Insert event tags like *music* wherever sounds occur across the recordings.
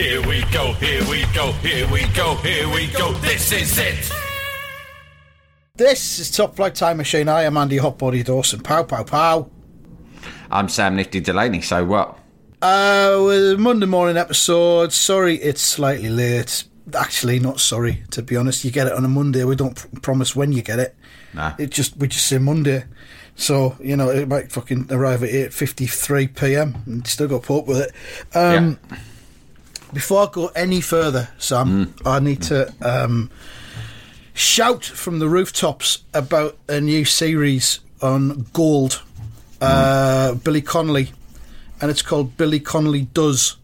Here we go, here we go, here we go, here we go. This is it. This is Top Flight Time Machine. I am Andy Hotbody Dawson. Pow, pow, pow. I'm Sam Nifty Delaney, so what? Uh, with Monday morning episode. Sorry, it's slightly late. Actually, not sorry. To be honest, you get it on a Monday. We don't pr- promise when you get it. Nah. It just we just say Monday. So you know it might fucking arrive at eight fifty three p.m. and still got to put up with it. Um, Before I go any further, Sam, I need to um, shout from the rooftops about a new series on Gold, uh, Billy Connolly, and it's called Billy Connolly Does.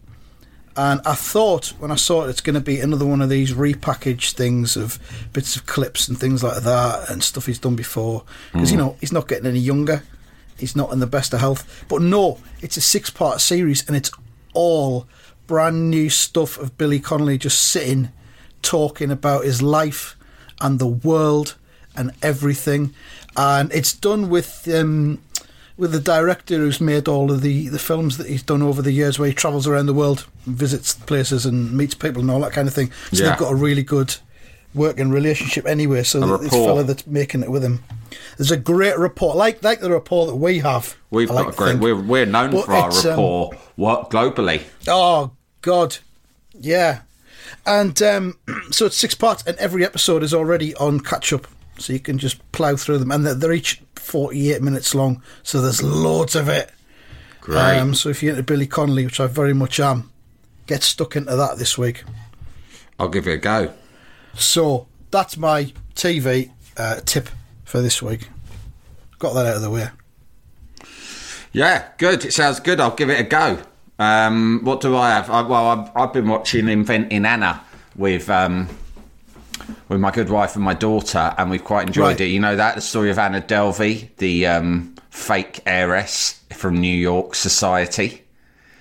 And I thought when I saw it, it's going to be another one of these repackaged things of bits of clips and things like that and stuff he's done before. Because, you know, he's not getting any younger. He's not in the best of health. But no, it's a six part series and it's all brand new stuff of Billy Connolly just sitting talking about his life and the world and everything. And it's done with um, with the director who's made all of the, the films that he's done over the years where he travels around the world visits places and meets people and all that kind of thing. So Yeah. they've got a really good working relationship anyway. So A this fella that's making it with him. There's a great rapport, like like the rapport that we have. We've I like got a to great. We're we're known But for our um, rapport work globally. Oh God, yeah. And um, *clears throat* so it's six parts, and every episode is already on catch up, so you can just plough through them, and they're, they're each forty-eight minutes long, so there's loads of it. Great. Um, so if you're into Billy Connolly, which I very much am, get stuck into that this week. I'll give it a go. So that's my TV uh, tip for this week. Got that out of the way. Yeah, good. It sounds good. I'll give it a go. Um, what do I have? I, well, I've, I've been watching Inventing Anna with um, with my good wife and my daughter, and we've quite enjoyed Right. it. You know that the story of Anna Delvey, the um, fake heiress from New York society.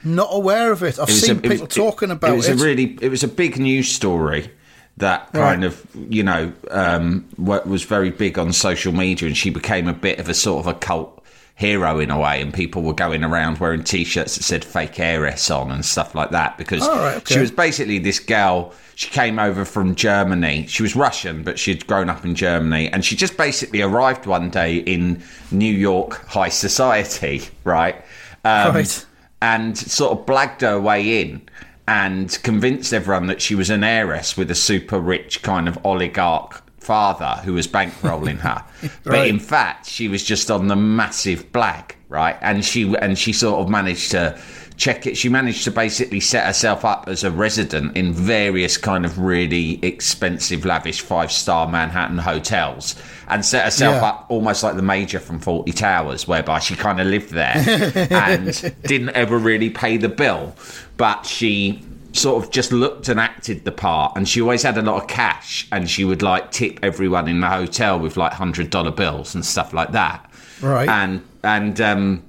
Not aware of it. I've It seen a- it people talking about it. it. was a really, it was a big news story that kind Right. of, you know, um, was very big on social media, and she became a bit of a sort of a cult hero in a way, and people were going around wearing T-shirts that said "fake heiress" on and stuff like that because right, okay. she was basically this girl. She came over from Germany. She was Russian, but she'd grown up in Germany, and she just basically arrived one day in New York high society, *laughs* right? Um, Right. and sort of blagged her way in and convinced everyone that she was an heiress with a super rich kind of oligarch father who was bankrolling her. *laughs* But Right. in fact, she was just on the massive black, right? And she and she sort of managed to check it. She managed to basically set herself up as a resident in various kind of really expensive, lavish five star Manhattan hotels and set herself Yeah. up almost like the major from Fawlty Towers, whereby she kind of lived there *laughs* and didn't ever really pay the bill, but she sort of just looked and acted the part and she always had a lot of cash and she would like tip everyone in the hotel with like hundred dollar bills and stuff like that. Right. and and um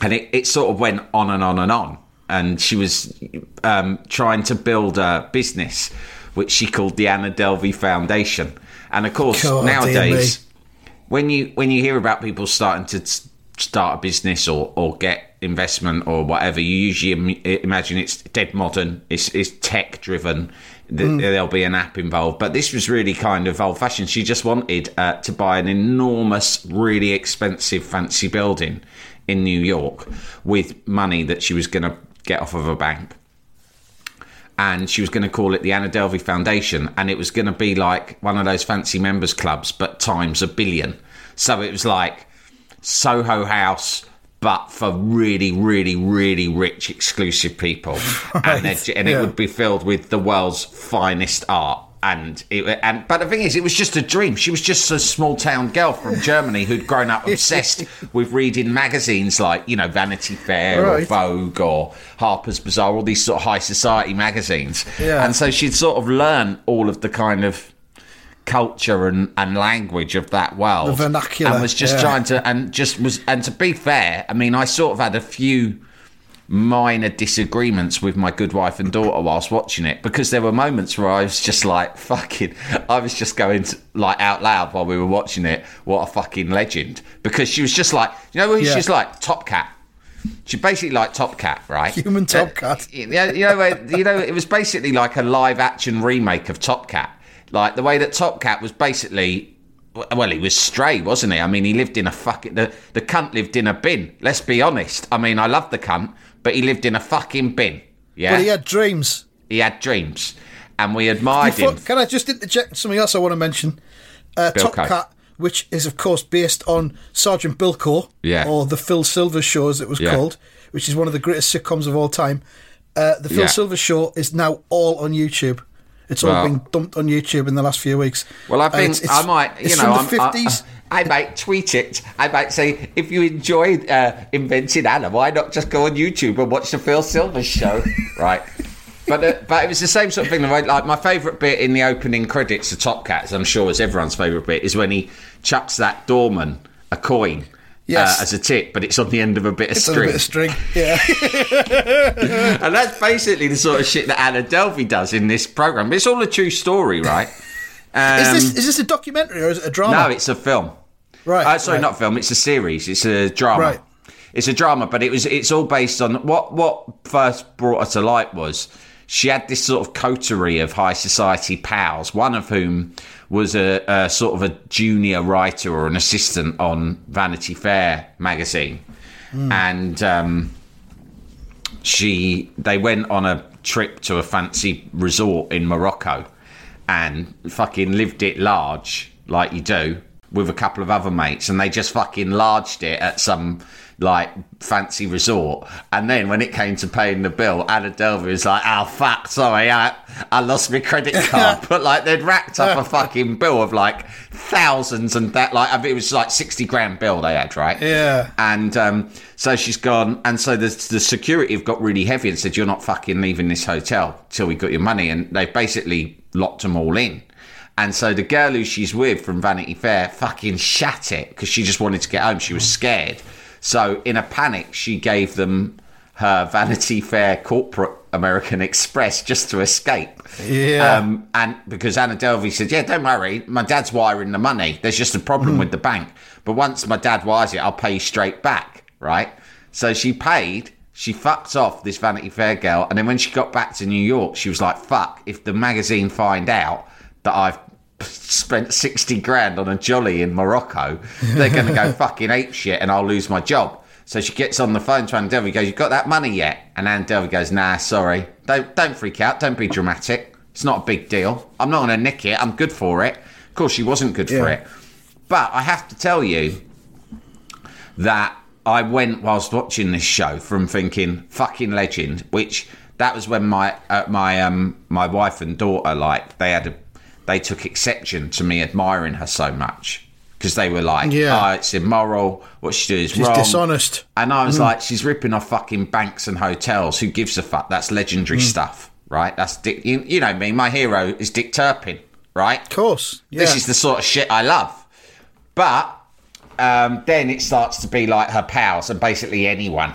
and it, it sort of went on and on and on. And she was um trying to build a business which she called the Anna Delvey Foundation. And of course God, nowadays when you when you hear about people starting to start a business or or get investment or whatever, you usually Im- imagine it's dead modern, it's, it's tech driven. th- There'll be an app involved, but this was really kind of old fashioned. She just wanted uh, to buy an enormous, really expensive, fancy building in New York with money that she was going to get off of a bank and she was going to call it the Anna Delvey Foundation, and it was going to be like one of those fancy members clubs, but times a billion. So it was like Soho House, but for really, really, really rich, exclusive people, *laughs* and, it, and it yeah. would be filled with the world's finest art. and it, and but the thing is, it was just a dream. She was just a small town girl from Germany who'd grown up *laughs* obsessed with reading magazines like you know Vanity Fair or Vogue or Harper's Bazaar, all these sort of high society magazines. Yeah. And so she'd sort of learn all of the kind of culture and, and language of that world. The vernacular, And was just yeah. trying to and just was and to be fair, I mean I sort of had a few minor disagreements with my good wife and daughter whilst watching it because there were moments where I was just like fucking I was just going to, like out loud while we were watching it what a fucking legend because she was just like you know Yeah. she's like Top Cat she basically like Top Cat right Human Top Uh, Cat. yeah, you know, you know, it was basically like a live action remake of Top Cat. Like the way that Top Cat was basically, well, he was stray, wasn't he? I mean, he lived in a fucking the the cunt lived in a bin. Let's be honest. I mean, I love the cunt, but he lived in a fucking bin. Yeah, But he had dreams. he had dreams, and we admired Before- him. can I just interject something else I want to mention? Uh, Top Bilko. Cat, which is of course based on Sergeant Bilko, Yeah. or the Phil Silvers Show as it was Yeah. called, which is one of the greatest sitcoms of all time. Uh, the Phil Yeah. Silvers Show is now all on YouTube. It's all Well- been dumped on YouTube in the last few weeks. Well, I think it's- it's- I might, you know, I'm- I- fifties. I, might tweet it. I might say, if you enjoyed uh, Invented Anna, why not just go on YouTube and watch the Phil Silvers show, *laughs* right? But uh, but it was the same sort of thing. Like like, my favourite bit in the opening credits of Top Cats, I'm sure is everyone's favourite bit, is when he chucks that doorman a coin. Yes. Uh, as a tip, but it's on the end of a bit of It's a string. bit of string. Yeah. *laughs* and that's basically the sort of shit that Anna Delvey does in this program. It's all a true story, right? Um, is this is this a documentary or is it a drama? no, it's a film. Right, Uh, sorry, right. not film. It's a series. It's a drama. Right. It's a drama, but it was. It's all based on what. What first brought her to light was she had this sort of coterie of high society pals. One of whom was a, a sort of a junior writer or an assistant on Vanity Fair magazine, Hmm. and um, she they went on a trip to a fancy resort in Morocco and fucking lived it large like you do with a couple of other mates and they just fucking larged it at some like fancy resort and then when it came to paying the bill Anna Delvey was like oh fuck sorry I, I lost my credit *laughs* card *laughs* but like they'd racked up a fucking bill of like thousands and that like I mean, it was like 60 grand bill they had right Yeah. and um, so she's gone, and so the, the security have got really heavy and said, "You're not fucking leaving this hotel till we got your money." And they basically locked them all in. And so the girl who she's with from Vanity Fair fucking shat it because she just wanted to get home. She was scared. So in a panic, she gave them her *laughs* Vanity Fair corporate American Express just to escape. Yeah. Um, and because Anna Delvey said, "Yeah, don't worry, my dad's wiring the money. There's just a problem with the bank, but once my dad wires it, I'll pay you straight back." Right? So she paid. She fucked off this Vanity Fair girl, and then when she got back to New York, she was like, "Fuck! If the magazine find out that I've spent sixty grand on a jolly in Morocco, they're going to go *laughs* fucking ape shit, and I'll lose my job." So she gets on the phone to Anna Delvey, goes, "You got that money yet?" And Anna Delvey goes, "Nah, sorry. Don't don't freak out. Don't be dramatic. It's not a big deal. I'm not going to nick it. I'm good for it." Of course, she wasn't good for it. But I have to tell you that I went whilst watching this show from thinking fucking legend, which that was when my uh, my um my wife and daughter like they had a they took exception to me admiring her so much because they were like, Yeah. oh, it's immoral. What she do is She's wrong. dishonest. And I was like, she's ripping off fucking banks and hotels. Who gives a fuck? That's legendary stuff, right? That's Dick. You, you know me. My hero is Dick Turpin, right? Of course. Yeah. This is the sort of shit I love. But um, then it starts to be like her pals and basically anyone.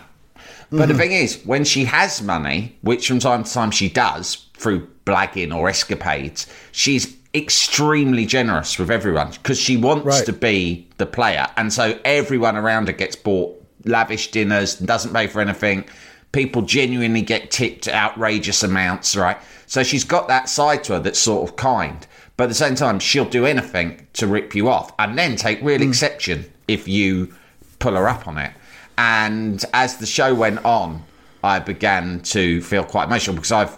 But the mm-hmm. thing is, when she has money, which from time to time she does through blagging or escapades, she's extremely generous with everyone because she wants Right. to be the player. And so everyone around her gets bought lavish dinners, doesn't pay for anything. People genuinely get tipped outrageous amounts, right? So she's got that side to her that's sort of kind. But at the same time, she'll do anything to rip you off and then take real mm. exception if you pull her up on it. And as the show went on, I began to feel quite emotional because I've,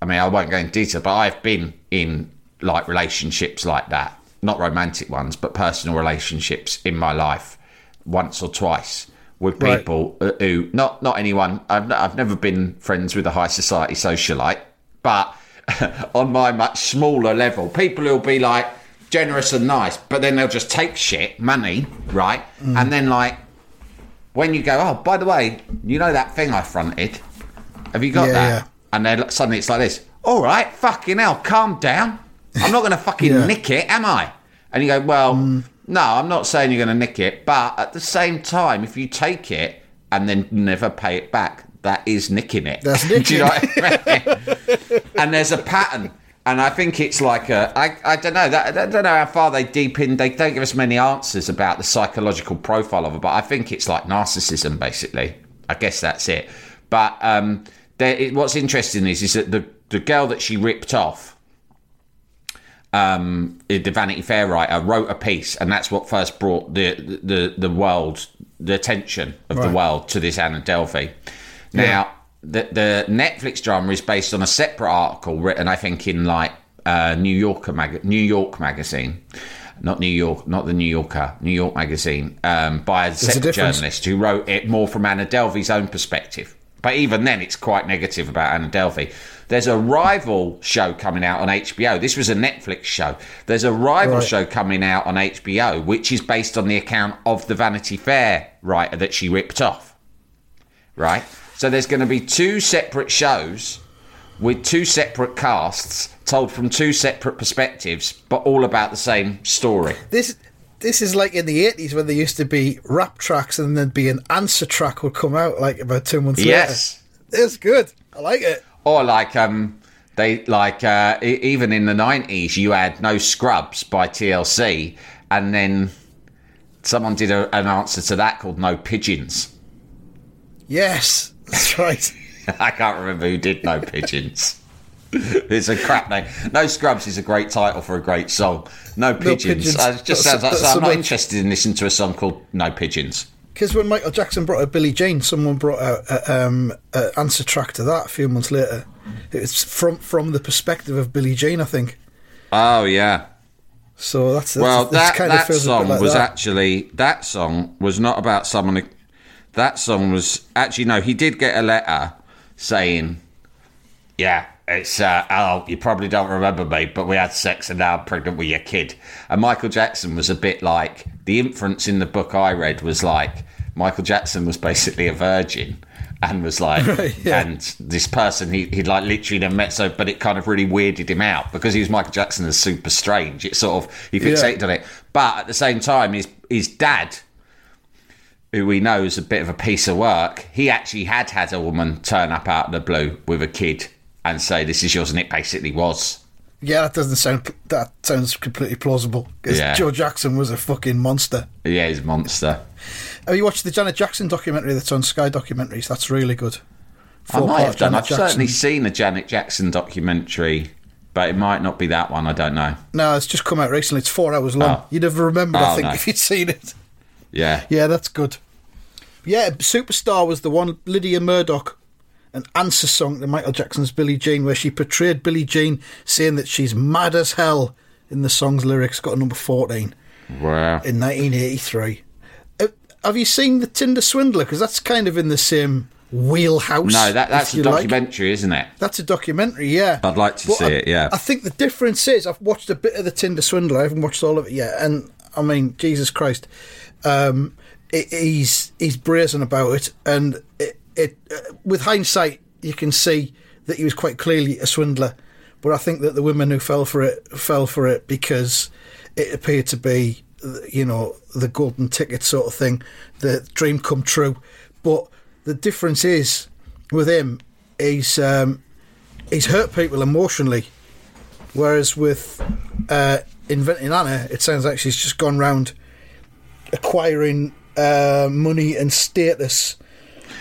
I mean, I won't go into detail, but I've been in like relationships like that, not romantic ones, but personal relationships in my life once or twice with people uh, who, not not anyone, I've, I've never been friends with a high society socialite, but *laughs* on my much smaller level. People who'll be like generous and nice, but then they'll just take shit, money, right? Mm. And then like when you go, oh, by the way, you know that thing I fronted? Have you got Yeah, that? yeah. And then suddenly it's like this. All right, fucking hell, calm down. I'm not going to fucking *laughs* Yeah. Mm. nick it, am I? And you go, well, no, I'm not saying you're going to nick it, but at the same time, if you take it and then never pay it back, that is nicking it. That's *laughs* Do you nicking know I mean? *laughs* and there's a pattern. And I think it's like a, I, I don't know, that, I don't know how far they deep in, they don't give us many answers about the psychological profile of it, but I think it's like narcissism, basically. I guess that's it. But um, there, it, what's interesting is, is that the, the girl that she ripped off, um, the Vanity Fair writer wrote a piece, and that's what first brought the the the world, the attention of the world to this Anna Delvey. Now, the the Netflix drama is based on a separate article written, I think, in like uh, New Yorker mag- New York magazine. Not New York, not the New Yorker, New York Magazine, um, by a a separate difference. journalist who wrote it more from Anna Delvey's own perspective. But even then, it's quite negative about Anna Delvey. There's a rival show coming out on HBO. This was a Netflix show. There's a rival Right. show coming out on HBO, which is based on the account of the Vanity Fair writer that she ripped off. Right? So there's going to be two separate shows with two separate casts told from two separate perspectives, but all about the same story. This this is like in the eighties when there used to be rap tracks and there'd be an answer track would come out like about two months later. Yes. later. It's good. I like it. Or like um they like uh, even in the nineties you had No Scrubs by TLC and then someone did a, an answer to that called No Pigeons. Yes, that's right. *laughs* I can't remember who did No Pigeons. *laughs* it's a crap name. No Scrubs is a great title for a great song. No Pigeons. Pigeons. Uh, just sounds like so I'm not interested in listening to a song called No Pigeons. Because when Michael Jackson brought out Billie Jean, someone brought out a, um, a answer track to that a few months later. It was from from the perspective of Billie Jean, I think. Oh yeah. So that's, that's Well, that, of that bit song like was that. actually that song was not about someone. That song was actually no. He did get a letter saying, "Yeah, it's uh, oh, you probably don't remember me, but we had sex and now I'm pregnant with your kid." And Michael Jackson was a bit like the inference in the book I read was like Michael Jackson was basically a virgin. And was like, *laughs* yeah. and this person he he'd like literally never met, so but it kind of really weirded him out because he was Michael Jackson as super strange. It sort of he fixated on it, but at the same time, his his dad, who we know is a bit of a piece of work, he actually had had a woman turn up out of the blue with a kid and say, "This is yours," and it basically was. Yeah, that doesn't sound. That sounds completely plausible. Because Yeah. Joe Jackson was a fucking monster. Yeah, he's a monster. Have you watched the Janet Jackson documentary that's on Sky Documentaries? That's really good. I might have done. Janet I've certainly seen a Janet Jackson documentary, but it might not be that one. I don't know. No, it's just come out recently. It's four hours long. Oh. You'd have remembered, I Oh, think, no. if you'd seen it. Yeah, Yeah, that's good. Yeah, Superstar was the one Lydia Murdock, an answer song to Michael Jackson's Billie Jean, where she portrayed Billie Jean saying that she's mad as hell in the song's lyrics. Got a number 14 wow. in 1983. Uh, have you seen The Tinder Swindler? Because that's kind of in the same wheelhouse. No, that that's a you like. documentary, isn't it? That's a documentary, yeah. I'd like to But see I- it, yeah. I think the difference is I've watched a bit of the Tinder Swindler. I haven't watched all of it yet, and I mean, Jesus Christ, um, it, he's he's brazen about it, and it, it uh, with hindsight you can see that he was quite clearly a swindler. But I think that the women who fell for it fell for it because it appeared to be, you know, the golden ticket sort of thing, the dream come true. But the difference is with him, he's um, he's hurt people emotionally, whereas with uh, inventing Anna, it sounds like she's just gone round acquiring uh, money and status,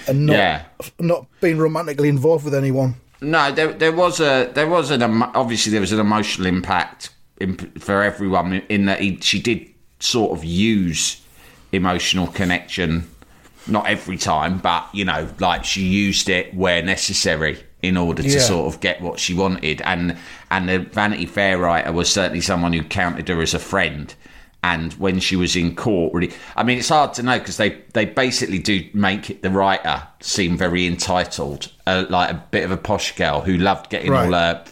and not Yeah. not being romantically involved with anyone. No, there there was a there was an obviously there was an emotional impact in, for everyone in that he, she did sort of use emotional connection, not every time, but you know, like she used it where necessary in order to Yeah. sort of get what she wanted, and and the Vanity Fair writer was certainly someone who counted her as a friend. And when she was in court, really, I mean, it's hard to know because they, they basically do make the writer seem very entitled, uh, like a bit of a posh girl who loved getting Right. all her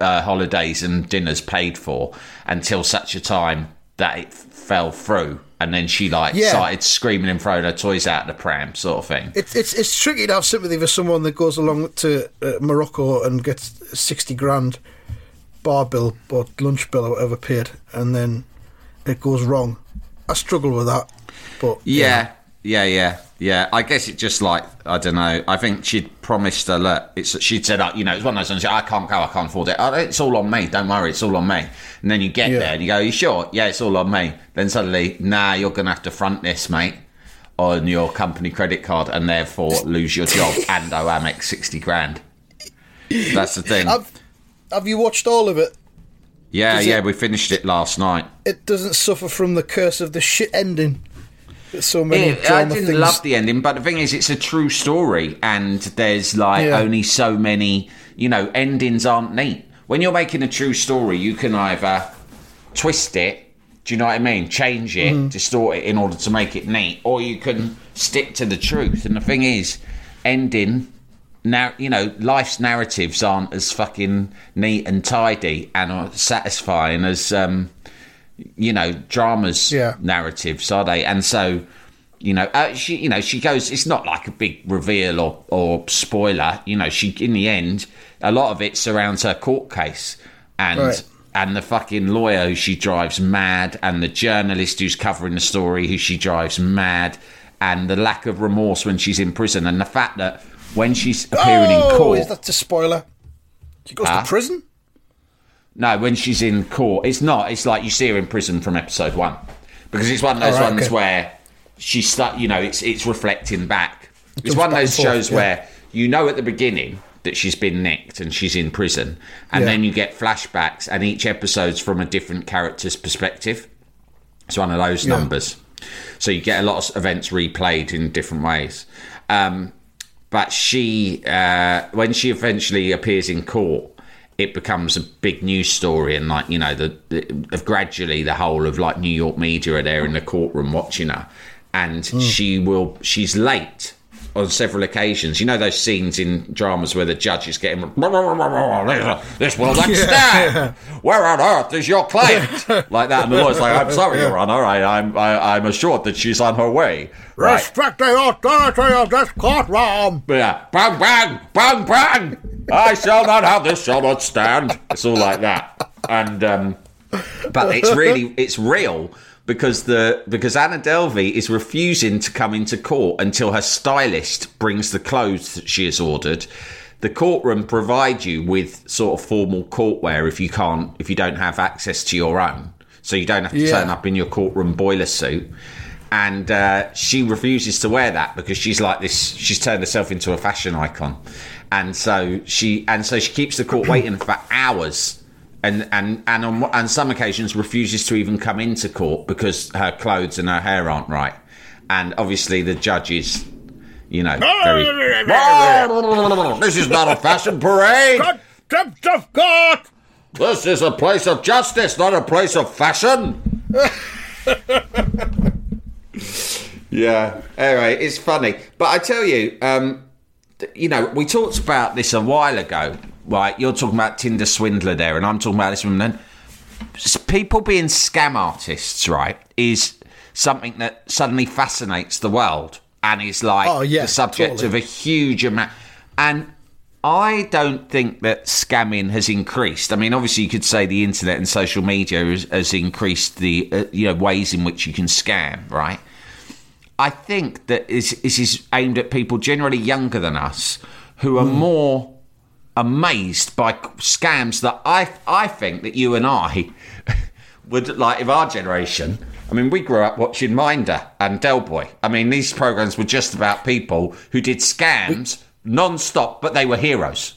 uh, holidays and dinners paid for until such a time that it fell through, and then she like Yeah. started screaming and throwing her toys out the pram, sort of thing. It's it's it's tricky to have sympathy for someone that goes along to uh, Morocco and gets sixty grand bar bill or lunch bill or whatever paid, and then it goes wrong. I struggle with that, but Yeah, yeah, yeah, yeah. I guess it just like I don't know. I think she'd promised her. Look, it's she'd said, uh, you know, it's one of those things. I can't go. I can't afford it. Oh, it's all on me. Don't worry, it's all on me. And then you get Yeah. there and you go, you sure? Yeah, it's all on me. Then suddenly, nah, you're gonna have to front this, mate, on your company credit card, and therefore lose your job *laughs* and owe Amex sixty grand. That's the thing. Have, have you watched all of it? Yeah, yeah. it- We finished it last night. It doesn't suffer from the curse of the shit ending. So many It- I didn't things. love the ending, but the thing is, it's a true story, and there's like Yeah. only so many. You know, endings aren't neat. When you're making a true story, you can either twist it. Do you know what I mean? Change it, Mm-hmm. distort it in order to make it neat, or you can stick to the truth. And the thing is, ending. Now you know life's narratives aren't as fucking neat and tidy and satisfying as um, you know dramas Yeah. narratives, are they? And so, you know, uh, she, you know, she goes. It's not like a big reveal or or spoiler. You know, she in the end, a lot of it surrounds her court case and. Right. And the fucking lawyer who she drives mad, and the journalist who's covering the story who she drives mad, and the lack of remorse when she's in prison, and the fact that when she's appearing oh, in court, is that a spoiler? She goes Huh? to prison. no, when she's in court, it's not. It's like you see her in prison from episode one, because it's one of those right, ones okay. where she start. You know, it's it's reflecting back. It's one of those forth, shows yeah. where you know at the beginning that she's been nicked and she's in prison, and Yeah. then you get flashbacks, and each episode's from a different character's perspective. It's one of those Yeah. numbers. So you get a lot of events replayed in different ways. Um, but she, uh, when she eventually appears in court, it becomes a big news story, and like you know, the, the of gradually the whole of like New York media are there in the courtroom watching her, and she will. She's late on several occasions. You know those scenes in dramas where the judge is getting this will *laughs* not stand. Where on earth is your client? like that, and the lawyer's like, "I'm sorry, Your Honor. I, I'm I, I'm assured that she's on her way." Right. Respect the authority of this courtroom. Yeah. Bang, bang, bang, bang. I shall not have this, shall not stand. It's all like that. And, um, but it's really, it's real because the, because Anna Delvey is refusing to come into court until her stylist brings the clothes that she has ordered. The courtroom provide you with sort of formal courtwear if you can't, if you don't have access to your own. So you don't have to Yeah. turn up in your courtroom boiler suit and uh, she refuses to wear that because she's like this. She's turned herself into a fashion icon, and so she and so she keeps the court waiting for hours, and and and on on some occasions refuses to even come into court because her clothes and her hair aren't right, and obviously the judge is. You know, very. *laughs* this is not a fashion parade. Contempt of God. This is a place of justice, not a place of fashion. *laughs* yeah. Anyway, it's funny, but I tell you, um, you know, we talked about this a while ago. Right, you're talking about Tinder swindler there, and I'm talking about this woman. S- People being scam artists, right, is something that suddenly fascinates the world and is like Oh, yeah, the subject totally. of a huge amount. And I don't think that scamming has increased. I mean, obviously, you could say the internet and social media has, has increased the uh, you know ways in which you can scam, right? I think that this is aimed at people generally younger than us who are more amazed by scams that I I think that you and I *laughs* would like if our generation. I mean, we grew up watching Minder and Del Boy. I mean, these programs were just about people who did scams non-stop, but they were heroes.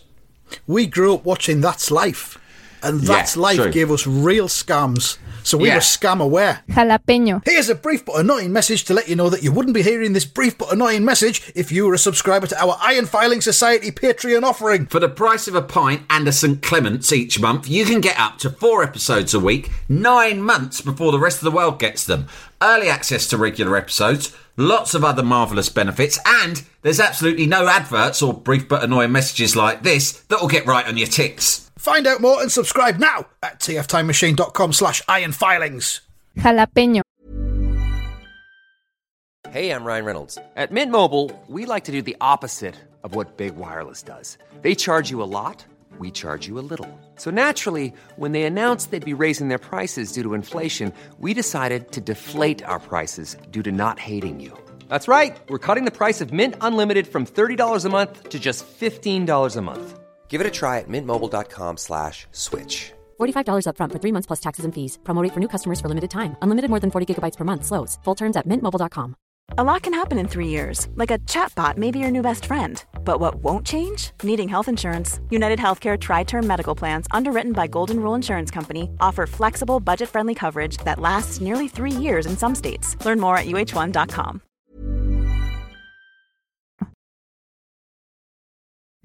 We grew up watching That's Life, and That's Yeah, Life true. gave us real scams. So we Yeah. were scam aware. Jalapeño. Here's a brief but annoying message to let you know that you wouldn't be hearing this brief but annoying message if you were a subscriber to our Iron Filing Society Patreon offering. For the price of a pint and a St Clements each month, you can get up to four episodes a week, nine months before the rest of the world gets them. Early access to regular episodes, lots of other marvellous benefits, and there's absolutely no adverts or brief but annoying messages like this that will get right on your tits. Find out more and subscribe now at tftimemachine.com slash iron filings. Jalapeño. Hey, I'm Ryan Reynolds. At Mint Mobile, we like to do the opposite of what Big Wireless does. They charge you a lot, we charge you a little. So naturally, when they announced they'd be raising their prices due to inflation, we decided to deflate our prices due to not hating you. That's right. We're cutting the price of Mint Unlimited from $30 a month to just $15 a month. Give it a try at mintmobile.com slash switch. $45 upfront for three months plus taxes and fees. Promo rate for new customers for limited time. Unlimited more than 40 gigabytes per month. Slows. Full terms at mintmobile.com. A lot can happen in three years, like a chatbot may be your new best friend. But what won't change? Needing health insurance. United Healthcare Tri Term Medical Plans, underwritten by Golden Rule Insurance Company, offer flexible, budget friendly coverage that lasts nearly three years in some states. Learn more at uh1.com.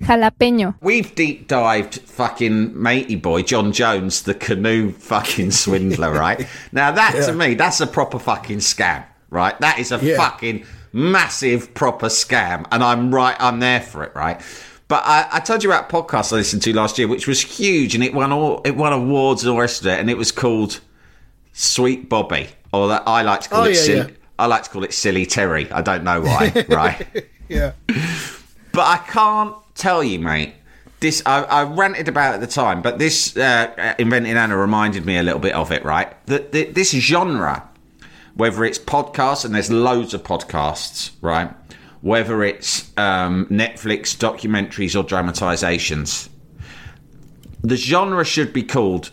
Jalapeño. We've deep dived fucking matey boy John Jones, the canoe fucking *laughs* swindler, right? Now that to me, that's a proper fucking scam, right? That is a Yeah. fucking massive proper scam, and I'm right, I'm there for it, right? But I, I told you about a podcast I listened to last year, which was huge, and it won all, it won awards and all the rest of it, and it was called Sweet Bobby, or that I like to call Oh, it. yeah, silly, yeah. I like to call it Silly Terry. I don't know why, *laughs* right? Yeah. But I can't tell you, mate. This I, I ranted about it at the time, but this uh, inventing Anna reminded me a little bit of it. Right, that this genre, whether it's podcasts and there's loads of podcasts, right, whether it's um, Netflix documentaries or dramatizations, the genre should be called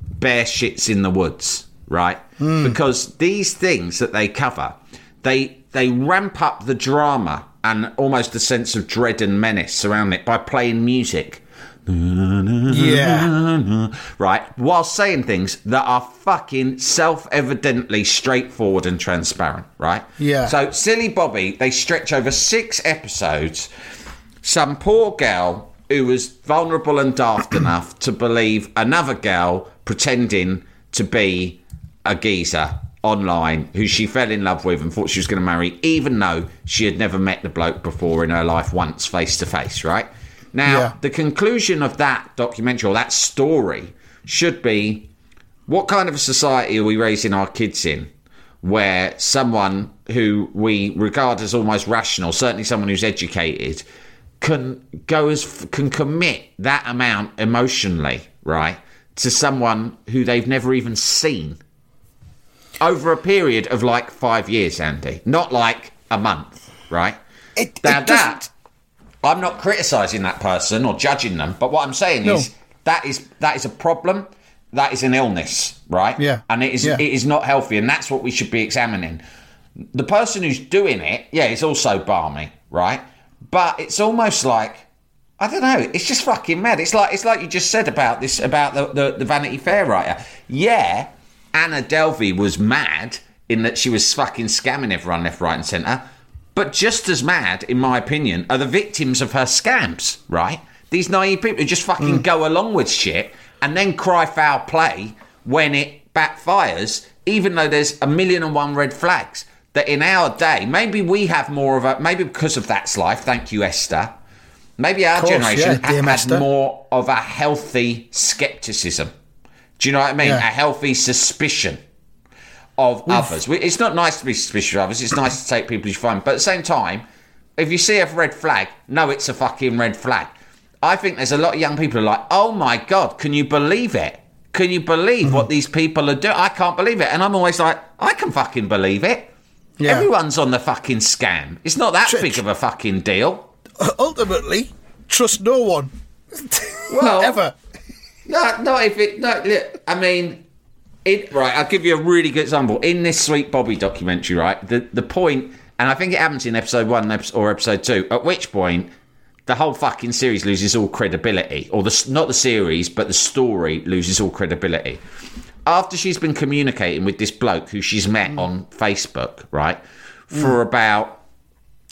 bear shits in the woods, right? Because these things that they cover, they they ramp up the drama and almost a sense of dread and menace surrounding it by playing music. Yeah. Right, while saying things that are fucking self-evidently straightforward and transparent, right? Yeah. So silly Bobby, they stretch over six episodes some poor girl who was vulnerable and daft *clears throat* enough to believe another girl pretending to be a geezer online who she fell in love with and thought she was going to marry, even though she had never met the bloke before in her life once face to face, right? Now, Yeah. the conclusion of that documentary or that story should be what kind of a society are we raising our kids in where someone who we regard as almost rational, certainly someone who's educated, can go as can commit that amount emotionally, right, to someone who they've never even seen over a period of like five years, Andy, not like a month, right? It, Now it that. I'm not criticising that person or judging them, but what I'm saying No. is that is that is a problem. That is an illness, right? Yeah. And it is Yeah. it is not healthy, and that's what we should be examining. The person who's doing it, yeah, is also barmy, right? But it's almost like I don't know. It's just fucking mad. It's like it's like you just said about this about the the, the Vanity Fair writer. Yeah, Anna Delvey was mad in that she was fucking scamming everyone left, right, and centre. But just as mad, in my opinion, are the victims of her scams. Right? These naive people who just fucking go along with shit and then cry foul play when it backfires, even though there's a million and one red flags. That in our day, maybe we have more of a maybe because of that's life. Thank you, Esther. Maybe our course, generation yeah, had more of a healthy skepticism. Do you know what I mean? Yeah. A healthy suspicion of others. It's not nice to be suspicious of others. It's nice to take people you find. But at the same time, if you see a red flag, no, it's a fucking red flag. I think there's a lot of young people who are like, oh my God, can you believe it? Can you believe Mm-hmm. what these people are doing? I can't believe it. And I'm always like, I can fucking believe it. Yeah. Everyone's on the fucking scam. It's not that Ch- big of a fucking deal. Ultimately, trust no one. *laughs* Well, Ever. No, not if it. No, look, I mean, it. Right, I'll give you a really good example. In this Sweet Bobby documentary, right, the the point, and I think it happens in episode one or episode two. At which point, the whole fucking series loses all credibility, or the not the series, but the story loses all credibility. After she's been communicating with this bloke who she's met mm. on Facebook, right, mm. for about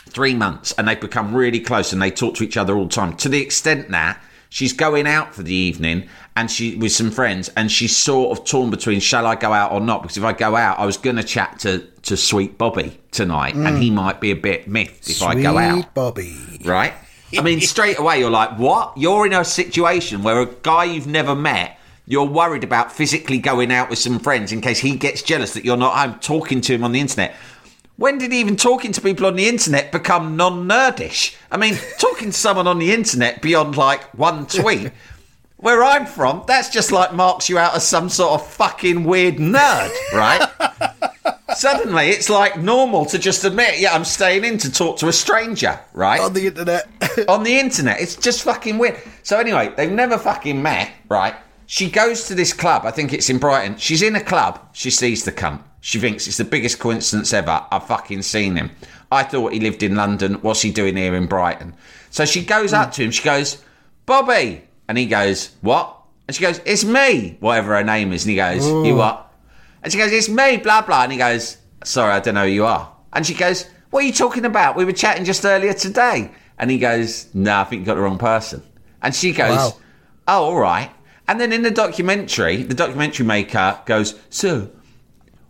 three months and they've become really close and they talk to each other all the time to the extent that she's going out for the evening and she with some friends and she's sort of torn between shall I go out or not because if I go out I was going to chat to to sweet Bobby tonight and he might be a bit miffed if I go out. Sweet out Bobby. right I mean, *laughs* straight away you're like, what? You're in a situation where a guy you've never met, you're worried about physically going out with some friends in case he gets jealous that you're not home talking to him on the internet. When did even talking to people on the internet become non-nerdish? I mean, *laughs* talking to someone on the internet beyond like one tweet. Where I'm from, that's just like marks you out as some sort of fucking weird nerd, right? *laughs* Suddenly, it's like normal to just admit, yeah, I'm staying in to talk to a stranger, right? on the internet. *laughs* on the internet. It's just fucking weird. So anyway, they've never fucking met, right? She goes to this club. I think it's in Brighton. She's in a club. She sees the cunt. She thinks it's the biggest coincidence ever. I've fucking seen him. I thought he lived in London. What's he doing here in Brighton? So she goes up to him. She goes, Bobby. And he goes, what? And she goes, it's me. Whatever her name is. And he goes, you what? And she goes, it's me, blah, blah. And he goes, sorry, I don't know who you are. And she goes, what are you talking about? We were chatting just earlier today. And he goes, no, I think you got the wrong person. And she goes, Wow. oh, all right. And then in the documentary, the documentary maker goes, so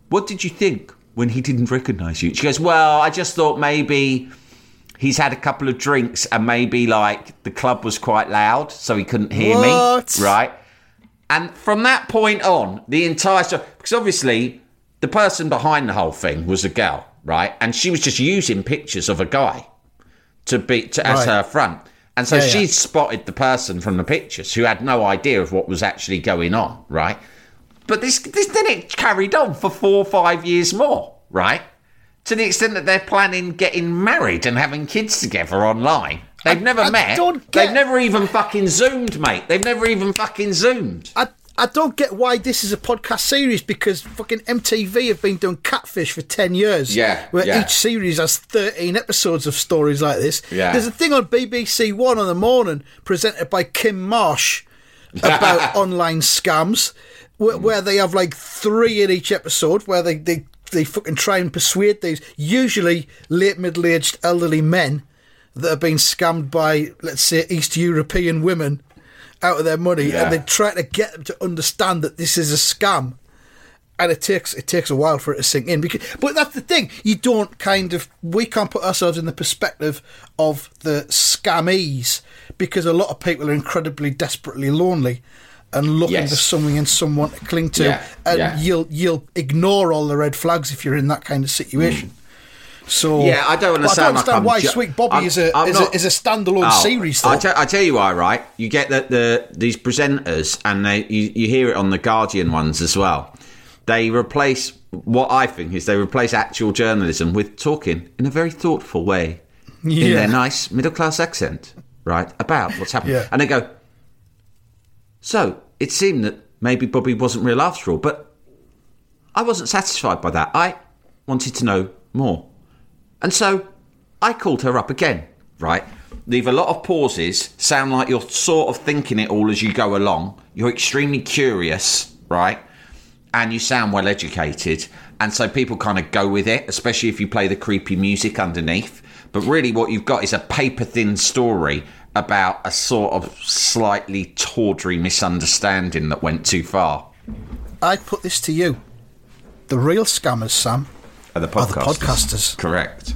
what did you think when he didn't recognise you? She goes, well, I just thought maybe he's had a couple of drinks and maybe like the club was quite loud, so he couldn't hear What? me. Right. And from that point on, the entire story, because obviously the person behind the whole thing was a girl, right? And she was just using pictures of a guy to be to, as Right. her front. And so Yeah, she yeah. spotted the person from the pictures who had no idea of what was actually going on, right? But this, this then it carried on for four or five years more, right? To the extent that they're planning getting married and having kids together online. They've never I met. don't They've never even fucking zoomed, mate. They've never even fucking zoomed. I, I don't get why this is a podcast series because fucking MTV have been doing Catfish for 10 years. Yeah, Where yeah. each series has 13 episodes of stories like this. Yeah. There's a thing on BBC One on the morning presented by Kym Marsh about *laughs* online scams where, mm. where they have like three in each episode where they, they, they fucking try and persuade these usually late middle aged elderly men that have been scammed by, let's say, East European women out of their money, Yeah. and they try to get them to understand that this is a scam. And it takes it takes a while for it to sink in. Because, but that's the thing, you don't kind of we can't put ourselves in the perspective of the scammees because a lot of people are incredibly desperately lonely and looking Yes. for something and someone to cling to, Yeah, and yeah. you'll you'll ignore all the red flags if you're in that kind of situation. So Yeah, I don't understand, I don't understand I'm why ju- Sweet Bobby I'm- is a is, not- a is a standalone Oh, series. I Though. tell, I tell you why, right? You get that the these presenters, and they you, you hear it on the Guardian ones as well. They replace what I think is they replace actual journalism with talking in a very thoughtful way, in their nice middle class accent, right? About what's happening, Yeah. and they go. So it seemed that maybe Bobby wasn't real after all, but I wasn't satisfied by that. I wanted to know more. And so I called her up again, right? Leave a lot of pauses, sound like you're sort of thinking it all as you go along. You're extremely curious, right? And you sound well educated. And so people kind of go with it, especially if you play the creepy music underneath. But really, what you've got is a paper thin story about a sort of slightly tawdry misunderstanding that went too far. I put this to you: the real scammers, Sam, Are the are the podcasters? podcasters. Correct.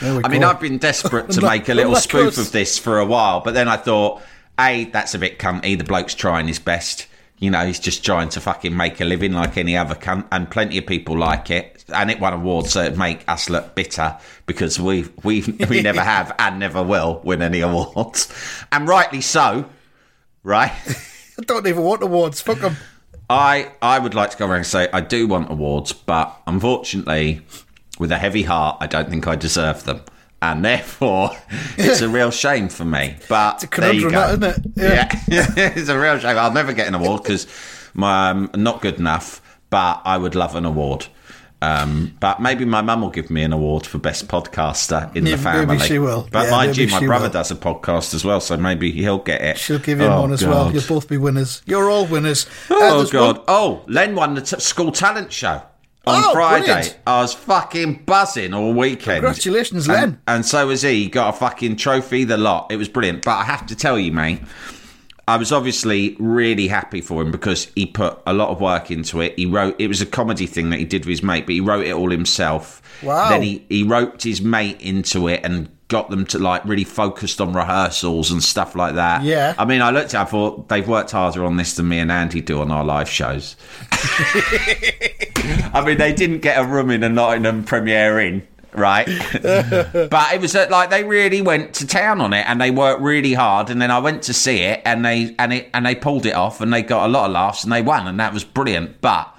There we I mean. I've been desperate *laughs* to make a little spoof us. of this for a while, but then I thought, A, that's a bit cunty. The bloke's trying his best. You know, he's just trying to fucking make a living like any other cunt, and plenty of people like it. And it won awards, so it make us look bitter because we we we never *laughs* have and never will win any awards, and rightly so, right? *laughs* I don't even want awards. Fuck them. I I would like to go around and say I do want awards, but unfortunately, with a heavy heart, I don't think I deserve them, and therefore *laughs* it's a real shame for me. But It's a there you go. isn't it? Yeah, it's a real shame. I'll never get an award because I'm not good enough. But I would love an award. Um, but maybe my mum will give me an award for best podcaster in Yeah, the maybe family. she will. But Yeah, mind you, my brother will. does a podcast as well, so maybe he'll get it. She'll give him Oh, one as well. You'll both be winners. You're all winners. Uh, Oh there's god! one- Oh, Len won the t- school talent show on Oh, Friday. brilliant. I was fucking buzzing all weekend. Congratulations, and, Len. And so was he. He got a fucking trophy, the lot. It was brilliant. But I have to tell you, mate, I was obviously really happy for him because he put a lot of work into it. He wrote. It was a comedy thing that he did with his mate, but he wrote it all himself. Wow. Then he he roped his mate into it and got them to like really focused on rehearsals and stuff like that. Yeah. I mean, I looked at, it, I thought they've worked harder on this than me and Andy do on our live shows. *laughs* *laughs* I mean, they didn't get a room in a Nottingham premiere in. Right, *laughs* but it was like they really went to town on it, and they worked really hard. And then I went to see it, and they and it and they pulled it off, and they got a lot of laughs, and they won, and that was brilliant. But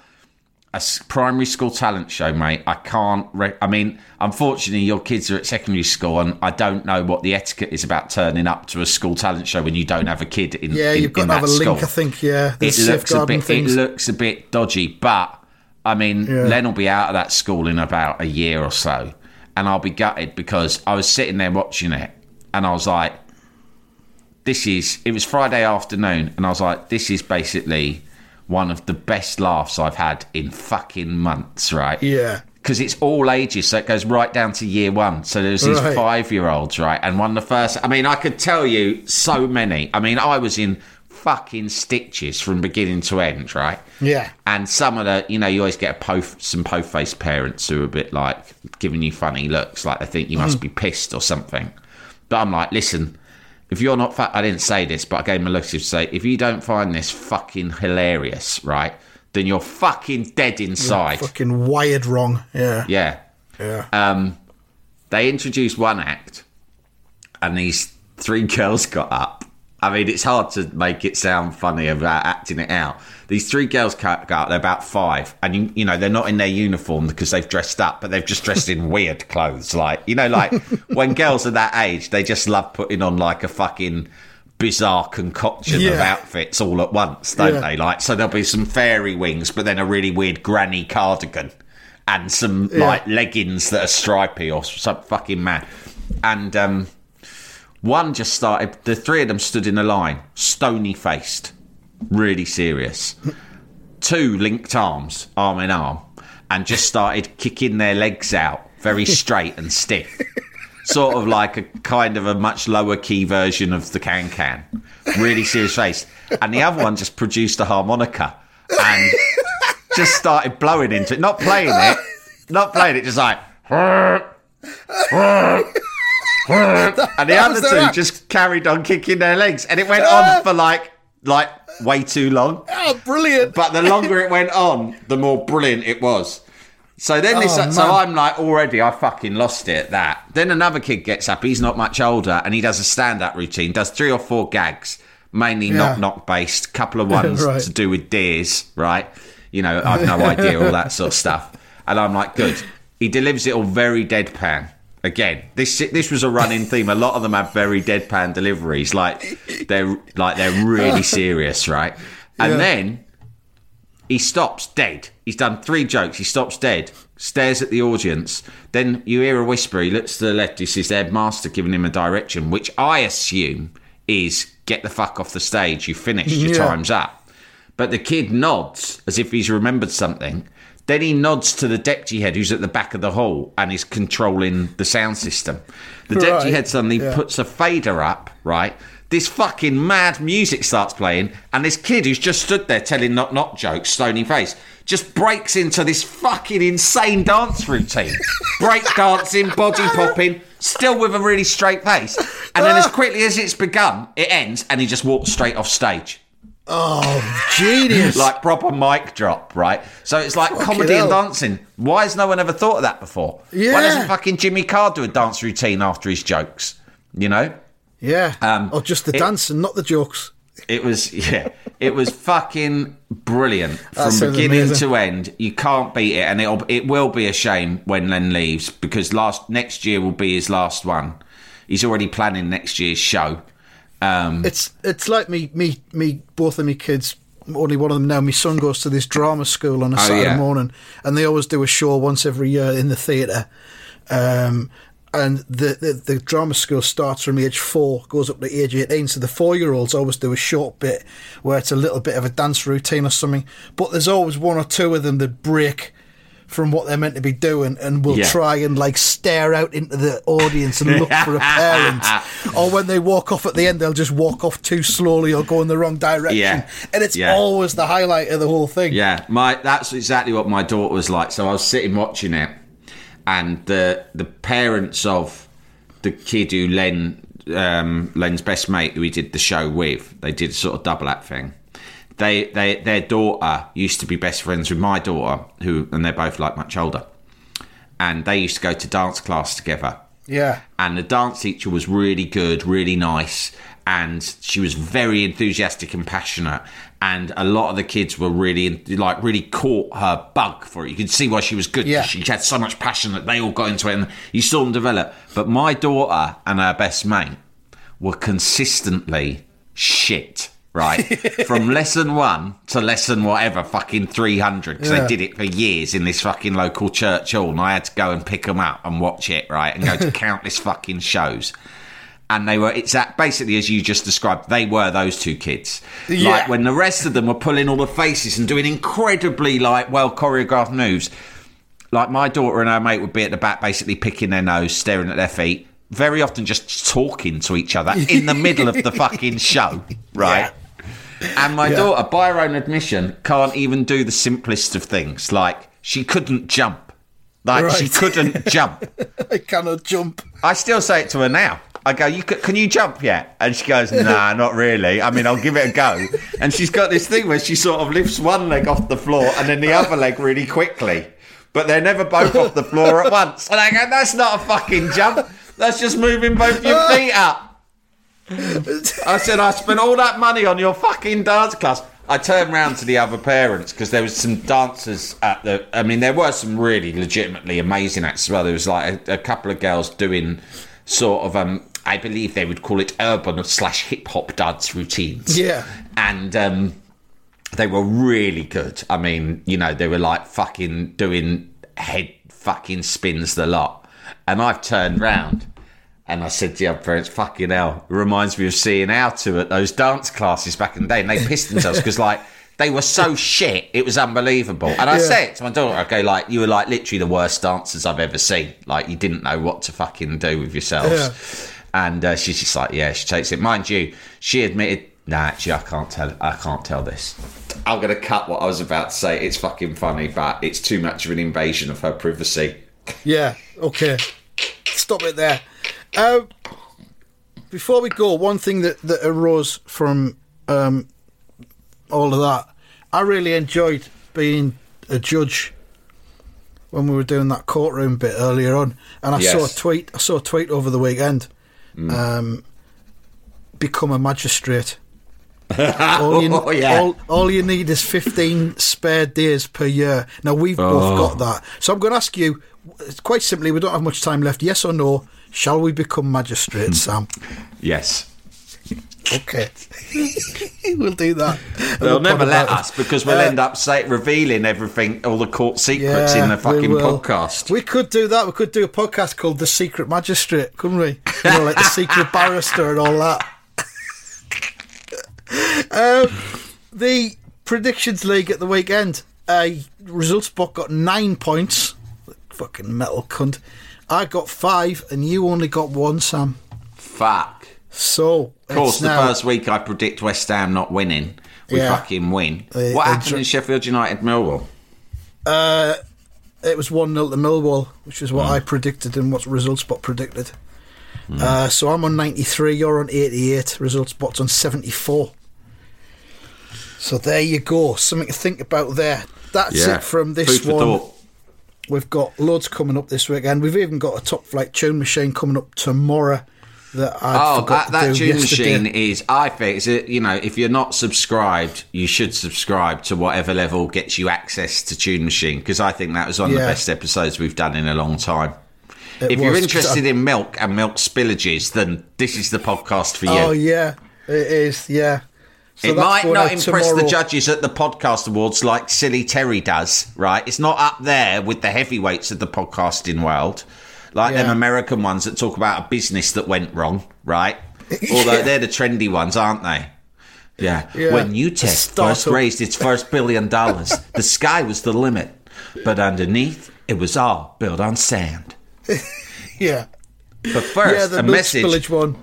a primary school talent show, mate. I can't. Re- I mean, unfortunately, your kids are at secondary school, and I don't know what the etiquette is about turning up to a school talent show when you don't have a kid in. Yeah, in- you've got to have a that link. I think, yeah. It looks a bit. things. It looks a bit dodgy, but I mean, Yeah. Len will be out of that school in about a year or so, and I'll be gutted because I was sitting there watching it, and I was like, "This is." It was Friday afternoon, and I was like, "This is basically." One of the best laughs I've had in fucking months, right? Yeah. because it's all ages, so it goes right down to year one. So there's these Right. five year olds, right? And one of the first, I mean, I could tell you so many. I mean, I was in fucking stitches from beginning to end, right? Yeah. And some of the, you know, you always get a po- some po faced parents who are a bit like giving you funny looks, like they think you must be pissed or something. But I'm like, listen, if you're not, fa- I didn't say this, but I gave him a look to say, if you don't find this fucking hilarious, right, then you're fucking dead inside. Fucking wired wrong. Yeah. Yeah. Yeah. Um, they introduced one act, and these three *laughs* girls got up. I mean, it's hard to make it sound funny about acting it out. These three girls got up. They're about five, and you, you know they're not in their uniform because they've dressed up, but they've just dressed in weird clothes. Like you know, like *laughs* when girls are that age, they just love putting on like a fucking bizarre concoction of outfits all at once, don't Yeah. they? Like, so there'll be some fairy wings, but then a really weird granny cardigan and some like leggings that are stripy or some fucking mad. And um, one just started. The three of them stood in a line, stony faced, really serious. Two linked arms, arm in arm, and just started kicking their legs out, very *laughs* straight and stiff. Sort of like a kind of a much lower key version of the can can. Really serious face. And the other one just produced a harmonica and just started blowing into it, not playing it, not playing it, just like. *laughs* *laughs* *laughs* and the other two just carried on kicking their legs, and it went on for like like way too long. *laughs* Oh, brilliant. But the longer it went on, the more brilliant it was. So then this, Oh, so. I'm like already, I fucking lost it that. Then another kid gets up. He's not much older, and he does a stand-up routine. Does three or four gags, mainly knock knock based. Couple of *laughs* ones Right. to do with deers, right? You know, I've no idea all that sort of stuff. And I'm like, good. He delivers it all very deadpan. Again, this this was a running theme. A lot of them have very deadpan deliveries, like they're like they're really *laughs* serious, right? And Yeah. then he stops dead. He's done three jokes. He stops dead, stares at the audience. Then you hear a whisper. He looks to the left. He sees the headmaster giving him a direction, which I assume is get the fuck off the stage. You finished. Your Yeah. time's up. But the kid nods as if he's remembered something. Then he nods to the deputy head who's at the back of the hall and is controlling the sound system. The deputy Right, head suddenly yeah. puts a fader up, right? This fucking mad music starts playing, and this kid who's just stood there telling knock knock jokes, stony face, just breaks into this fucking insane dance routine. *laughs* Break dancing, body popping, still with a really straight face. And then as quickly as it's begun, it ends, and he just walks straight off stage Oh, genius. like proper mic drop, right? So it's like comedy and dancing. Why has no one ever thought of that before? Why doesn't fucking Jimmy Carr do a dance routine after his jokes? You know? yeah. um, or just the it- dance and not the jokes. It was yeah, it was fucking brilliant from beginning amazing. to end. You can't beat it, and it'll it will be a shame when Len leaves because last next year will be his last one. He's already planning next year's show. Um, It's it's like me me me both of me kids. Only one of them now. My son goes to this drama school on a Saturday Oh, yeah. morning, and they always do a show once every year in the theatre. Um, and the, the the drama school starts from age four, goes up to age eighteen. So the four year olds always do a short bit where it's a little bit of a dance routine or something. But there's always one or two of them that break from what they're meant to be doing and will Yeah. try and like stare out into the audience and look for a *laughs* parent. or when they walk off at the end, they'll just walk off too slowly or go in the wrong direction. Yeah. And it's Yeah. always the highlight of the whole thing. Yeah, my that's exactly what my daughter was like. So I was sitting watching it, and the the parents of the kid who Len, um, Len's best mate, who he did the show with, they did a sort of double act thing. They, they, their daughter used to be best friends with my daughter, who, and they're both like much older. And they used to go to dance class together Yeah. and the dance teacher was really good, really nice, and she was very enthusiastic and passionate. And a lot of the kids were really like really caught her bug for it. You could see why she was good. Yeah. She had so much passion that they all got into it, and you saw them develop. But my daughter and her best mate were consistently shit. Right, from *laughs* lesson one to lesson whatever, fucking three hundred, because Yeah. they did it for years in this fucking local church hall, and I had to go and pick them up and watch it, right, and go to *laughs* countless fucking shows. And they were, it's that basically as you just described, they were those two kids. Yeah. Like when the rest of them were pulling all the faces and doing incredibly like well choreographed moves. Like my daughter and her mate would be at the back, basically picking their nose, staring at their feet, very often just talking to each other in the middle of the fucking show, *laughs* right? And my daughter, by her own admission, can't even do the simplest of things. Like she couldn't jump. Like she couldn't *laughs* jump. I cannot jump. I still say it to her now. I go, you c- can you jump yet? And she goes, nah, *laughs* not really. I mean, I'll give it a go. And she's got this thing where she sort of lifts one leg off the floor and then the other leg really quickly. But they're never both off the floor at once. And I go, that's not a fucking jump. That's just moving both your *laughs* feet up. I said, I spent all that money on your fucking dance class. I turned round to the other parents because there was some dancers at the. I mean, there were some really legitimately amazing acts as well. There was like a, a couple of girls doing sort of, um, I believe they would call it urban slash hip hop dance routines. Yeah. and um, they were really good. I mean, you know, they were like fucking doing head fucking spins the lot. And I've turned round and I said to the other parents, fucking hell, it reminds me of seeing our two at those dance classes back in the day. And they pissed themselves because, like, they were so shit. It was unbelievable. And I Yeah. say it to my daughter, I go, like, you were like literally the worst dancers I've ever seen. Like, you didn't know what to fucking do with yourselves. And uh, she's just like, yeah, she takes it. Mind you, she admitted, nah, actually, I can't tell. I can't tell this. I'm going to cut what I was about to say. It's fucking funny, but it's too much of an invasion of her privacy. Yeah, okay. Stop it there. Um, before we go, one thing that, that arose from um, all of that, I really enjoyed being a judge when we were doing that courtroom bit earlier on, and I saw a tweet. I saw a tweet over the weekend. Um, become a magistrate. *laughs* all, you, Oh, yeah. all, all you need is 15 spare days per year. Now, we've both got that. So I'm going to ask you, quite simply, we don't have much time left. Yes or no? Shall we become magistrates, Sam? *laughs* Yes. Okay. *laughs* we'll do that. They'll We'll never let us it. because we'll Uh, end up say, revealing everything, all the court secrets in the fucking will. podcast. We could do that. We could do a podcast called The Secret Magistrate, couldn't we? You know, like The Secret *laughs* Barrister and all that. um, the Predictions League at the weekend. A results book got nine points. Fucking metal cunt. I got five, and you only got one, Sam. Fuck. So, Of course, the now- first week I predict West Ham not winning. We Yeah. fucking win. They- what happened dr- in Sheffield United Millwall? Uh, it was 1 0 to Millwall, which is Hmm. what I predicted and what Results Spot predicted. Uh, so I'm on 93, you're on 88, Results Spot's on 74. So there you go, something to think about there. That's it from this Food one. We've got loads coming up this weekend. We've even got a top flight tune machine coming up tomorrow that I Oh, forgot that, that to do tune yesterday. machine is, I think, is it, you know, if you're not subscribed, you should subscribe to whatever level gets you access to Tune Machine because I think that was one of the best episodes we've done in a long time. It if you're interested *laughs* in milk and milk spillages, then this is the podcast for you. Oh, yeah, it is, yeah. So it might not impress the judges at the podcast awards like Silly Terry does, right? It's not up there with the heavyweights of the podcasting world, like them American ones that talk about a business that went wrong, right? *laughs* Although Yeah. they're the trendy ones, aren't they? Yeah. Yeah. When A UTEC first raised its first billion dollars, *laughs* the sky was the limit, but underneath it was all built on sand. *laughs* Yeah. But first, Yeah, a message. one.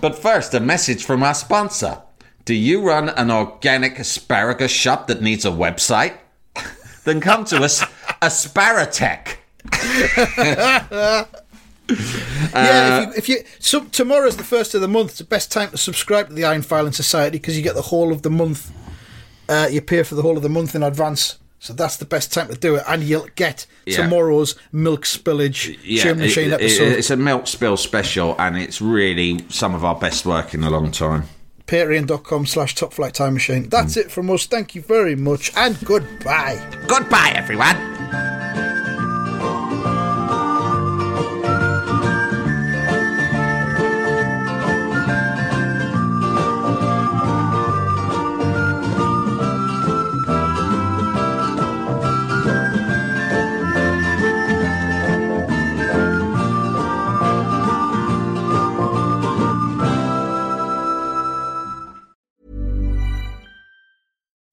But first, a message from our sponsor. Do you run an organic asparagus shop that needs a website? *laughs* then come to us, Asparatech. *laughs* yeah, if you, if you so tomorrow's the first of the month. It's the best time to subscribe to the Iron Filing Society because you get the whole of the month. Uh, you pay for the whole of the month in advance, so that's the best time to do it, and you'll get Yeah. tomorrow's milk spillage chewing machine it- it- it's a milk spill special, and it's really some of our best work in a long time. Patreon.com slash Top Flight Time Machine. That's mm. it from us. Thank you very much, and goodbye. Goodbye, everyone.